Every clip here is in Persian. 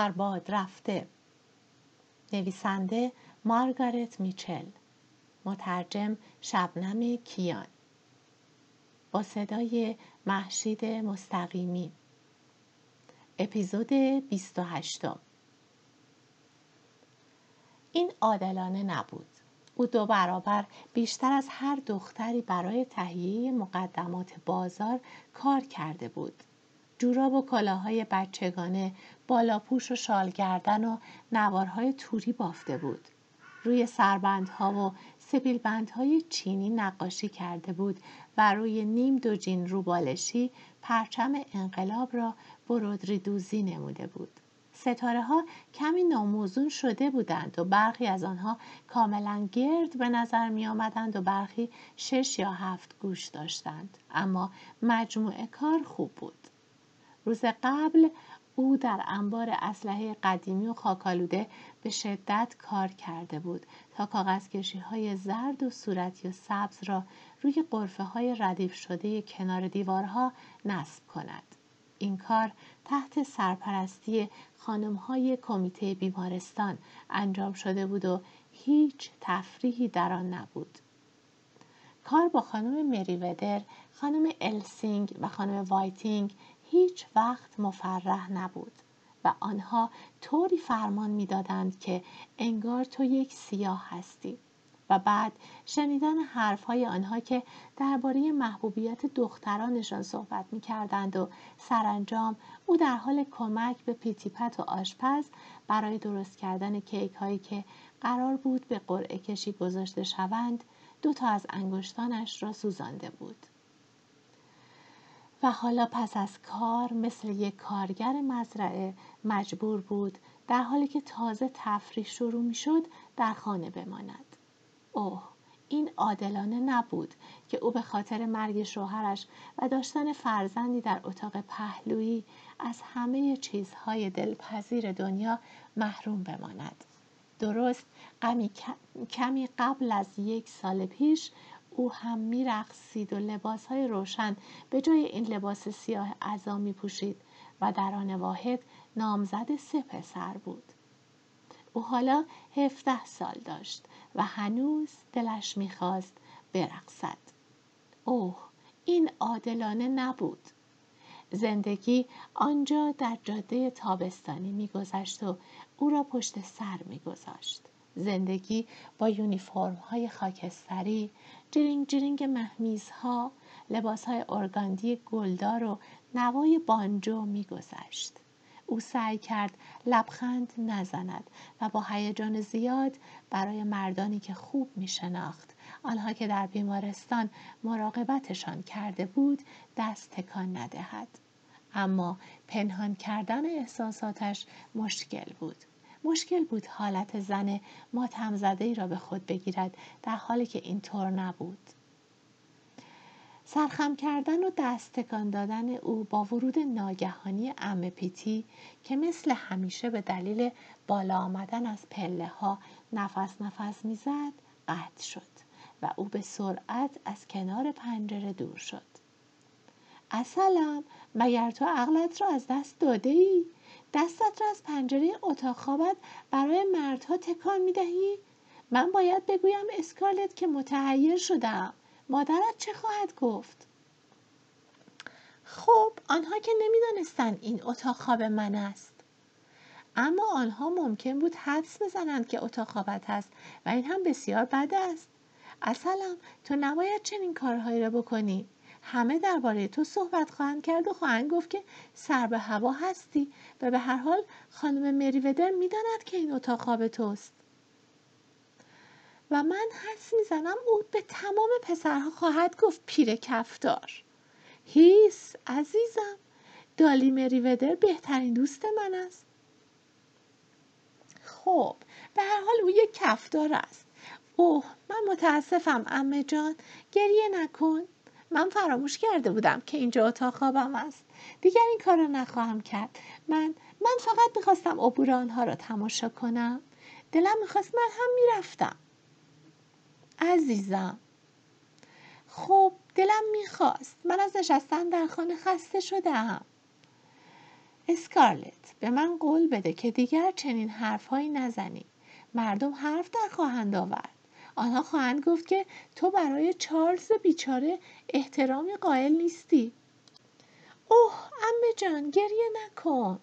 برباد رفته. نویسنده مارگارت میچل. مترجم شبنم کیان. با صدای محشید مستقیمی. اپیزود 28 این عادلانه نبود. او دو برابر بیشتر از هر دختری برای تهیه مقدمات بازار کار کرده بود. جوراب و کلاهای بچگانه بالاپوش و شالگردن و نوارهای توری بافته بود. روی سربندها و سپیلبندهای چینی نقاشی کرده بود و روی نیم دوجین روبالشی پرچم انقلاب را برودری دوزی نموده بود. ستاره ها کمی ناموزون شده بودند و برخی از آنها کاملا گرد به نظر می آمدند و برخی شش یا هفت گوش داشتند. اما مجموعه کار خوب بود. روز قبل او در انبار اسلحه قدیمی و خاکالوده به شدت کار کرده بود تا کاغذ کشی های زرد و صورتی و سبز را روی قرفه های ردیف شده کنار دیوارها نصب کند. این کار تحت سرپرستی خانم های کمیته بیمارستان انجام شده بود و هیچ تفریحی در آن نبود. کار با خانم مریودر، خانم السینگ و خانم وایتینگ هیچ وقت مفرح نبود و آنها طوری فرمان می‌دادند که انگار تو یک سیاه هستی و بعد شنیدن حرفهای آنها که درباره محبوبیت دخترانشان صحبت می کردند و سرانجام او در حال کمک به پیتیپت و آشپز برای درست کردن کیک هایی که قرار بود به قرعه کشی گذاشته شوند دو تا از انگشتانش را سوزانده بود. و حالا پس از کار مثل یک کارگر مزرعه مجبور بود در حالی که تازه تفریح شروع می شد در خانه بماند. اوه این عادلانه نبود که او به خاطر مرگ شوهرش و داشتن فرزندی در اتاق پهلویی از همه چیزهای دلپذیر دنیا محروم بماند. درست کمی قبل از یک سال پیش او هم میرقصید و لباسهای روشن به جای این لباس سیاه عذا می پوشید و در آن واحد نامزد سه پسر بود. او حالا هفته سال داشت و هنوز دلش می‌خواست برقصد. اوه این عادلانه نبود. زندگی آنجا در جاده تابستانی میگذشت و او را پشت سر میگذاشت. زندگی با یونیفرم های خاکستری، جرینگ جرینگ مهمیزها، لباس های ارگاندی گلدار و نوای بانجو میگذشت. او سعی کرد لبخند نزند و با هیجان زیاد برای مردانی که خوب می شناخت آنها که در بیمارستان مراقبتشان کرده بود دست تکان ندهد اما پنهان کردن احساساتش مشکل بود مشکل بود حالت زن ماتم زده ای را به خود بگیرد در حالی که اینطور نبود. سرخم کردن و دست تکان دادن او با ورود ناگهانی ام پیتی که مثل همیشه به دلیل بالا آمدن از پله ها نفس نفس می‌زد قطع شد و او به سرعت از کنار پنجره دور شد. اصلا مگر تو عقلت را از دست داده ای؟ دستت را از پنجره اتاق خوابت برای مردها تکان می دهی؟ من باید بگویم اسکارلت که متحیر شدم مادرت چه خواهد گفت؟ خب آنها که نمی‌دانستند این اتاق خواب من است اما آنها ممکن بود حدس بزنند که اتاق خوابت است و این هم بسیار بد است اصلا تو نباید چنین کارهایی را بکنی همه درباره تو صحبت خواهند کرد و خواهند گفت که سر به هوا هستی و به هر حال خانم مریودر می‌داند که این اتاق خواب توست. و من حس می‌زنم او به تمام پسرها خواهد گفت پیر کفدار هیس عزیزم دالی مریودر بهترین دوست من است. خب به هر حال او یک کفدار است. اوه من متاسفم امه جان گریه نکن. من فراموش کرده بودم که اینجا اتاق خوابم است. دیگر این کار را نخواهم کرد. من من فقط می‌خواستم عبور آنها را تماشا کنم. دلم می‌خواست من هم می‌رفتم. عزیزم. خب دلم می‌خواست. من از نشستن در خانه خسته شدم اسکارلت به من قول بده که دیگر چنین حرفهایی نزنی. مردم حرف در خواهند آورد. آنها خواهند گفت که تو برای چارلز بیچاره احترامی قائل نیستی. اوه امه جان گریه نکن.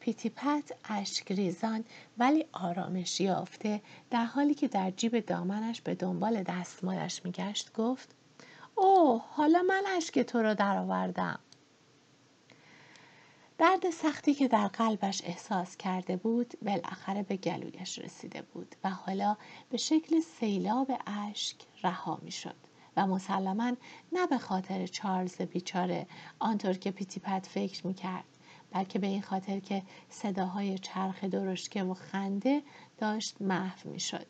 پیتی پت اشک ریزان ولی آرامش یافته. در حالی که در جیب دامنش به دنبال دستمالش میگشت گفت اوه حالا من اشک تو را درآوردم. درد سختی که در قلبش احساس کرده بود بالاخره به گلویش رسیده بود و حالا به شکل سیلاب اشک رها می‌شد و مسلما نه به خاطر چارلز بیچاره آنطور که پیتیپت فکر می‌کرد بلکه به این خاطر که صداهای چرخ درشکه و خنده داشت محو می‌شد.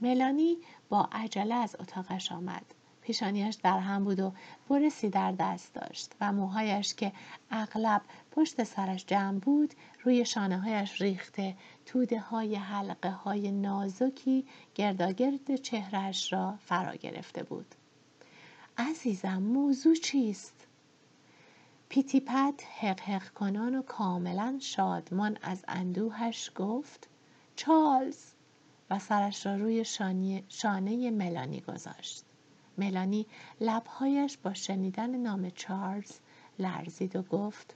ملانی با عجله از اتاقش آمد. پیشانیش در هم بود و برسی در دست داشت و موهایش که اغلب پشت سرش جمع بود روی شانه هایش ریخته توده های حلقه های نازکی گرداگرد چهرش را فرا گرفته بود. عزیزم موضوع چیست؟ پیتیپت حق حق کنان و کاملا شادمان از اندوهش گفت چارلز و سرش را روی شانه ملانی گذاشت. ملانی لبهایش با شنیدن نام چارلز لرزید و گفت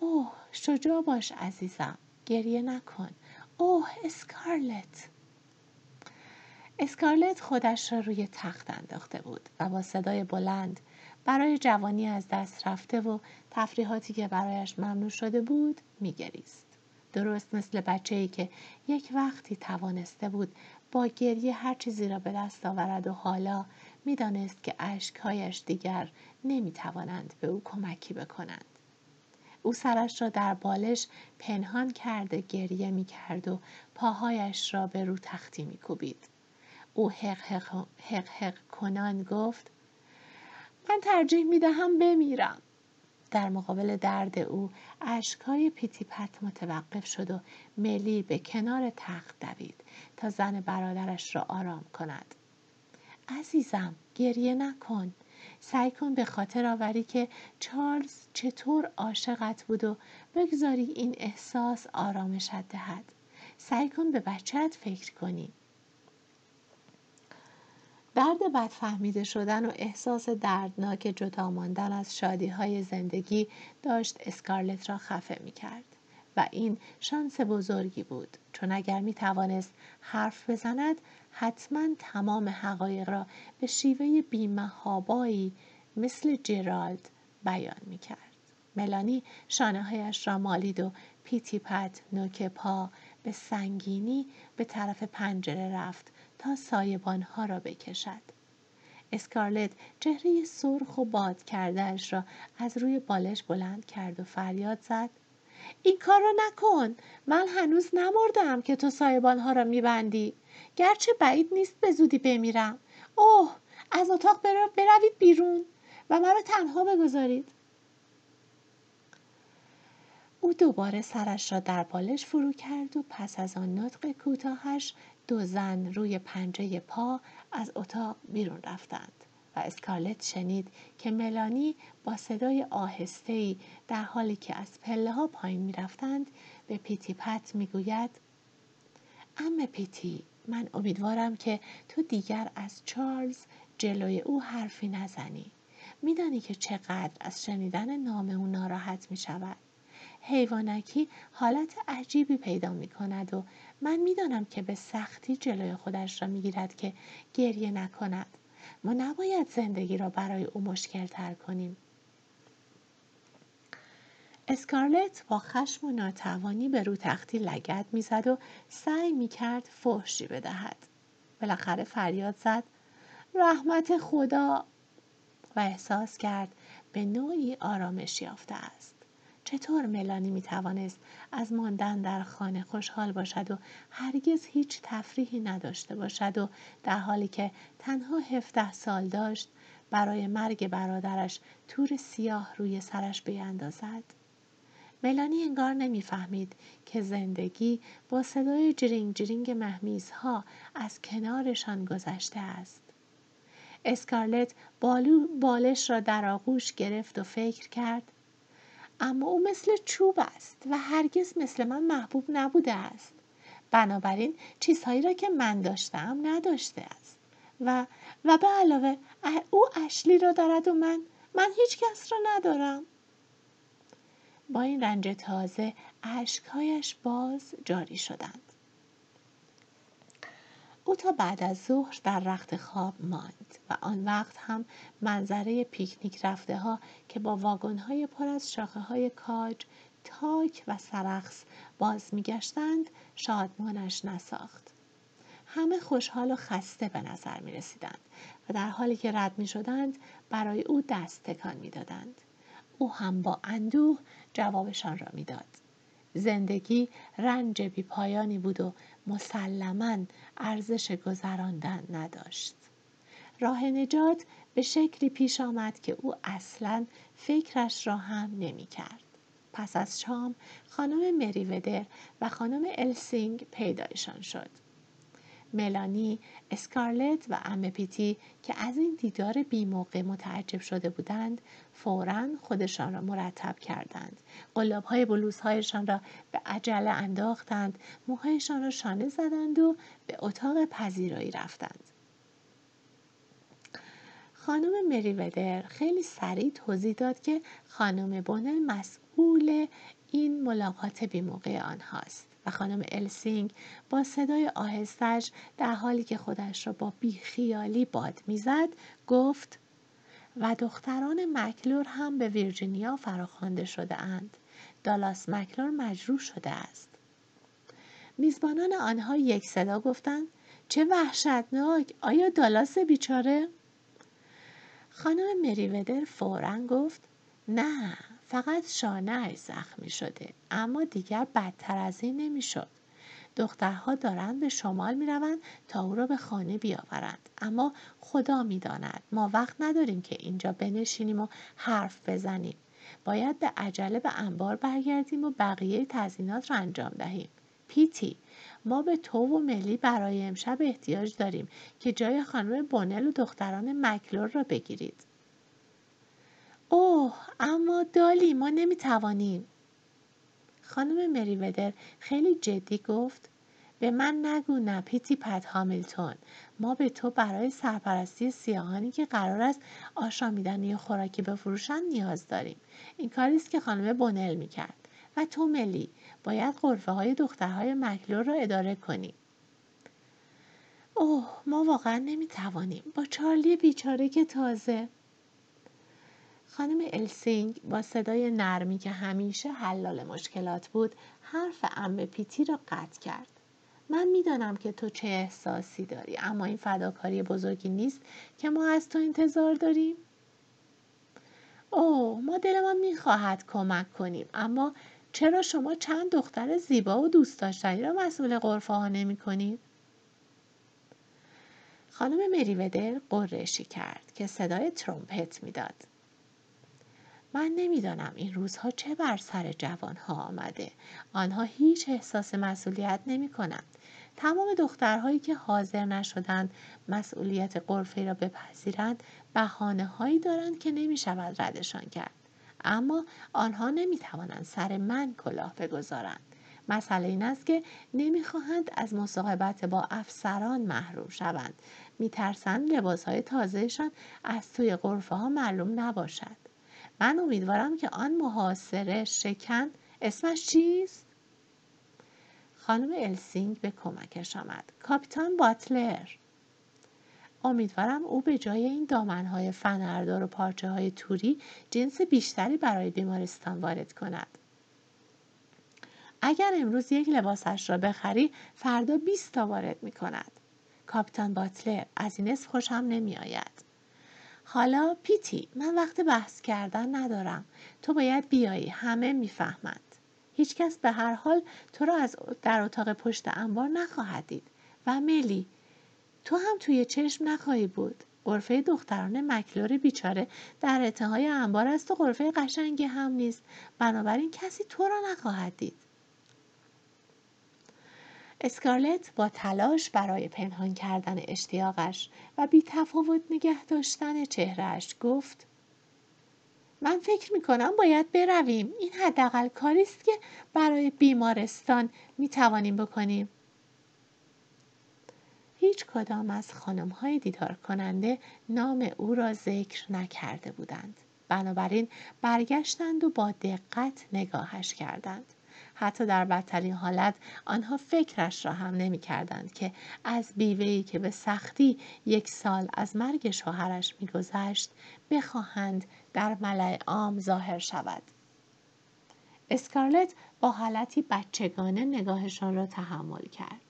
اوه شجاع باش عزیزم گریه نکن. اوه اسکارلت. اسکارلت خودش را روی تخت انداخته بود و با صدای بلند برای جوانی از دست رفته و تفریحاتی که برایش ممنوع شده بود میگریست. درست مثل بچه ای که یک وقتی توانسته بود با گریه هر چیزی را به دست آورد و حالا می‌دانست که اشکهایش دیگر نمی‌توانند به او کمکی بکنند او سرش را در بالش پنهان کرده گریه می کرد و پاهایش را به رو تختی می کوبید. او حق حق, حق حق کنان گفت من ترجیح می دهم بمیرم. در مقابل درد او اشکهای پیتیپت متوقف شد و ملی به کنار تخت دوید تا زن برادرش را آرام کند. عزیزم گریه نکن. سعی کن به خاطر آوری که چارلز چطور عاشقت بود و بگذاری این احساس آرامشت دهد. سعی کن به بچت فکر کنی. درد بدفهمیده شدن و احساس دردناک جدا ماندن از شادی های زندگی داشت اسکارلت را خفه می کرد. و این شانس بزرگی بود چون اگر می توانست حرف بزند حتما تمام حقایق را به شیوه بیمهابایی مثل جرالد بیان می کرد. ملانی شانه هایش را مالید و پیتی پت نوک پا به سنگینی به طرف پنجره رفت تا سایبان ها را بکشد. اسکارلت چهره سرخ و باد کردهش را از روی بالش بلند کرد و فریاد زد این کار را نکن. من هنوز نمردم که تو سایبان ها را میبندی. گرچه بعید نیست به زودی بمیرم. اوه از اتاق بروید بیرون و مرا تنها بگذارید. او دوباره سرش را در بالش فرو کرد و پس از آن نطق کوتاهش دو زن روی پنجه پا از اتاق بیرون رفتند. و اسکارلت شنید که ملانی با صدای آهسته‌ای در حالی که از پله ها پایین می رفتند به پیتی پت می گوید ام پیتی من امیدوارم که تو دیگر از چارلز جلوی او حرفی نزنی. میدانی که چقدر از شنیدن نام او ناراحت می شود. حیوانکی حالت عجیبی پیدا می کند و من می‌دانم که به سختی جلوی خودش را می گیرد که گریه نکند. ما نباید زندگی را برای او مشکل تر کنیم. اسکارلت با خشم و ناتوانی به رو تختی لگت می‌زد و سعی می‌کرد فحشی بدهد. بالاخره فریاد زد رحمت خدا! و احساس کرد به نوعی آرامش یافته است. چطور ملانی می توانست از ماندن در خانه خوشحال باشد و هرگز هیچ تفریحی نداشته باشد و در حالی که تنها هفته سال داشت برای مرگ برادرش تور سیاه روی سرش بیندازد ملانی انگار نمی‌فهمید که زندگی با صدای جرینگ جرینگ مهمیزها از کنارشان گذشته است. اسکارلت بالو بالش را در آغوش گرفت و فکر کرد اما او مثل چوب است و هرگز مثل من محبوب نبوده است. بنابراین چیزهایی را که من داشتم نداشته است. و و به علاوه او اشلی را دارد و من من هیچ کس را ندارم. با این رنج تازه اشکهایش باز جاری شدند. او تا بعد از ظهر در رخت خواب ماند و آن وقت هم منظره پیکنیک رفته ها که با واگن های پر از شاخه های کاج، تاک و سرخس باز میگشتند شادمانش نساخت. همه خوشحال و خسته به نظر می رسیدند و در حالی که رد می شدند برای او دست تکان می دادند. او هم با اندوه جوابشان را می‌داد. زندگی رنج بی پایانی بود و مسلما ارزش گذراندن نداشت. راه نجات به شکلی پیش آمد که او اصلا فکرش را هم نمی کرد. پس از شام خانم مریودر و خانم السینگ پیدایشان شد. ملانی، اسکارلت و ام پیتی که از این دیدار بی موقع متعجب شده بودند فورا خودشان را مرتب کردند. قلاب های بلوزهایشان را به عجله انداختند موهایشان را شانه زدند و به اتاق پذیرایی رفتند. خانم مریودر خیلی سریع توضیح داد که خانم بونل مسئول این ملاقات بیموقع آنهاست. خانم السینگ با صدای آهستش در حالی که خودش را با بیخیالی باد می‌زد گفت و دختران مکلور هم به ویرجینیا فراخوانده شده اند. دالاس مکلور مجروح شده است. میزبانان آنها یک صدا گفتند چه وحشتناک آیا دالاس بیچاره خانم مریودر فورا گفت نه فقط شانهاش زخمی شده اما دیگر بدتر از این نمی‌شد. دخترها دارند به شمال می روند تا او را به خانه بیاورند. اما خدا می داند ما وقت نداریم که اینجا بنشینیم و حرف بزنیم. باید به عجله به انبار برگردیم و بقیه تزینات را انجام دهیم. پیتی ما به تو و ملی برای امشب احتیاج داریم که جای خانم بونل و دختران مکلور را بگیرید. اوه اما دالی ما نمی‌توانیم. خانم مریودر خیلی جدی گفت به من نگو نه پیتی پت هامیلتون ما به تو برای سرپرستی سیاهانی که قرار است آشامیدنی یا خوراکی بفروشند نیاز داریم. این کاری است که خانم بونل می‌کرد. و تو ملی باید قرفه های دخترهای مکلور را اداره کنی. اوه ما واقعا نمی‌توانیم. با چارلی بیچاره که تازه. خانم السینگ با صدای نرمی که همیشه حلال مشکلات بود حرف ام پیتی را قطع کرد من می‌دانم که تو چه احساسی داری اما این فداکاری بزرگی نیست که ما از تو انتظار داریم اوه ما دلمان می‌خواهد کمک کنیم اما چرا شما چند دختر زیبا و دوست داشتنی را مسئول قرفه ها نمی کنید؟ خانم مریودر قرشی کرد که صدای ترومپت می‌داد. من نمی‌دانم این روزها چه بر سر جوانها آمده. آنها هیچ احساس مسئولیت نمی کنند تمام دخترهایی که حاضر نشدند مسئولیت قرفه را بپذیرند بحانه هایی دارند که نمی شود ردشان کرد. اما آنها نمی توانند سر من کلاه بگذارند. مسئله این است که نمی‌خواهند از مصاحبت با افسران محروم شوند. میترسند لباسهای تازهشان از توی قرفه ها معلوم نباشد. من امیدوارم که آن محاصره شکن اسمش چیست؟ خانم السینگ به کمکش آمد. کاپیتان باتلر. امیدوارم او به جای این دامنهای فنردار و پارچه های توری جنس بیشتری برای بیمارستان وارد کند. اگر امروز یک لباسش را بخری فردا 20 تا وارد می کند. کاپیتان باتلر از این اسم خوشم نمی آید. حالا پیتی من وقت بحث کردن ندارم. تو باید بیایی همه می‌فهمند. هیچکس به هر حال تو را از در اتاق پشت انبار نخواهد دید. و ملی تو هم توی چشم نخواهی بود. قرفه دختران مکلور بیچاره در انتهای انبار است و قرفه قشنگی هم نیست. بنابراین کسی تو را نخواهد دید. اسکارلت با تلاش برای پنهان کردن اشتیاقش و بی تفاوت نگه داشتن چهرهش گفت من فکر می کنم باید برویم. این حداقل کاری است که برای بیمارستان می توانیم بکنیم. هیچ کدام از خانم های دیدار کننده نام او را ذکر نکرده بودند. بنابراین برگشتند و با دقت نگاهش کردند. حتی در بدترین حالت آنها فکرش را هم نمی کردند که از بیوهی که به سختی یک سال از مرگ شوهرش میگذشت بخواهند در ملع عام ظاهر شود. اسکارلت با حالتی بچگانه نگاهشان را تحمل کرد.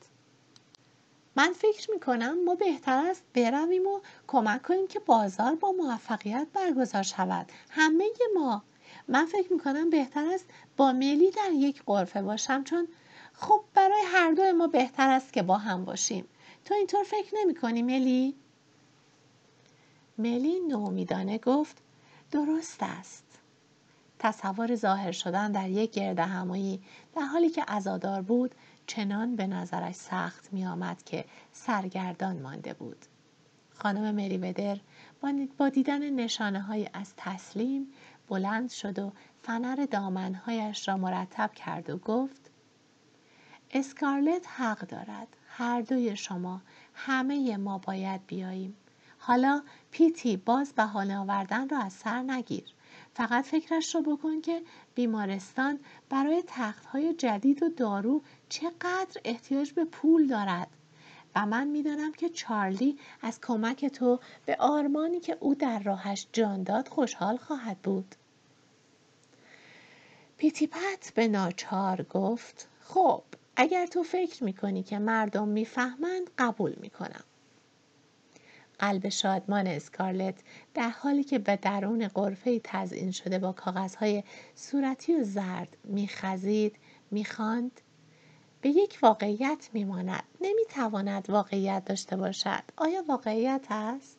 من فکر می کنم ما بهتر است برویم و کمک کنیم که بازار با موفقیت برگزار شود. همه ما. من فکر می کنم بهتر است با ملی در یک قرفه باشم چون خب برای هر دو ما بهتر است که با هم باشیم تو اینطور فکر نمی کنی ملی؟ ملی نومیدانه گفت درست است تصور ظاهر شدن در یک گرد همایی در حالی که ازادار بود چنان به نظرش سخت می آمد که سرگردان مانده بود. خانم مریودر با دیدن نشانه های از تسلیم بلند شد و فنر دامنهایش را مرتب کرد و گفت اسکارلت حق دارد. هر دوی شما همه ما باید بیاییم. حالا پیتی باز بهانه آوردن را از سر نگیر. فقط فکرش رو بکن که بیمارستان برای تختهای جدید و دارو چقدر احتیاج به پول دارد. و من می‌دانم که چارلی از کمک تو به آرمانی که او در راهش جان داد خوشحال خواهد بود. پیتیپت به ناچار گفت خب اگر تو فکر می‌کنی که مردم می‌فهمند قبول می‌کنم. قلب شادمان اسکارلت در حالی که به درون قرفه تزئین شده با کاغذهای صورتی و زرد میخزید می‌خواند به یک واقعیت میماند. نمی‌تواند واقعیت داشته باشد. آیا واقعیت است؟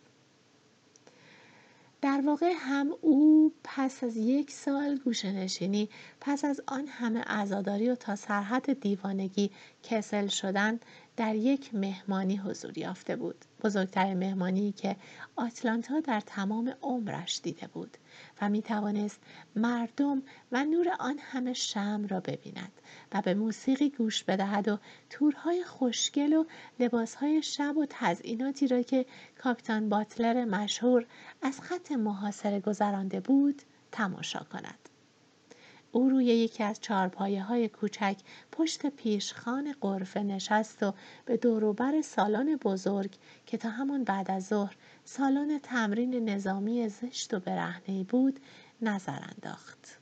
در واقع هم او پس از یک سال گوشنشینی پس از آن همه عزاداری و تا سرحد دیوانگی کسل شدن در یک مهمانی حضور یافته بود. بزرگترین مهمانی که آتلانتا در تمام عمرش دیده بود و می توانست مردم و نور آن همه شم را ببیند و به موسیقی گوش بدهد و تورهای خوشگل و لباسهای شب و تزئیناتی را که کاپیتان باتلر مشهور از خط محاصره گذرانده بود تماشا کند. او روی یکی از چارپایه های کوچک پشت پیشخان قرفه نشست و به دوروبر سالن بزرگ که تا همان بعد از ظهر سالن تمرین نظامی زشت و برهنه بود نظر انداخت.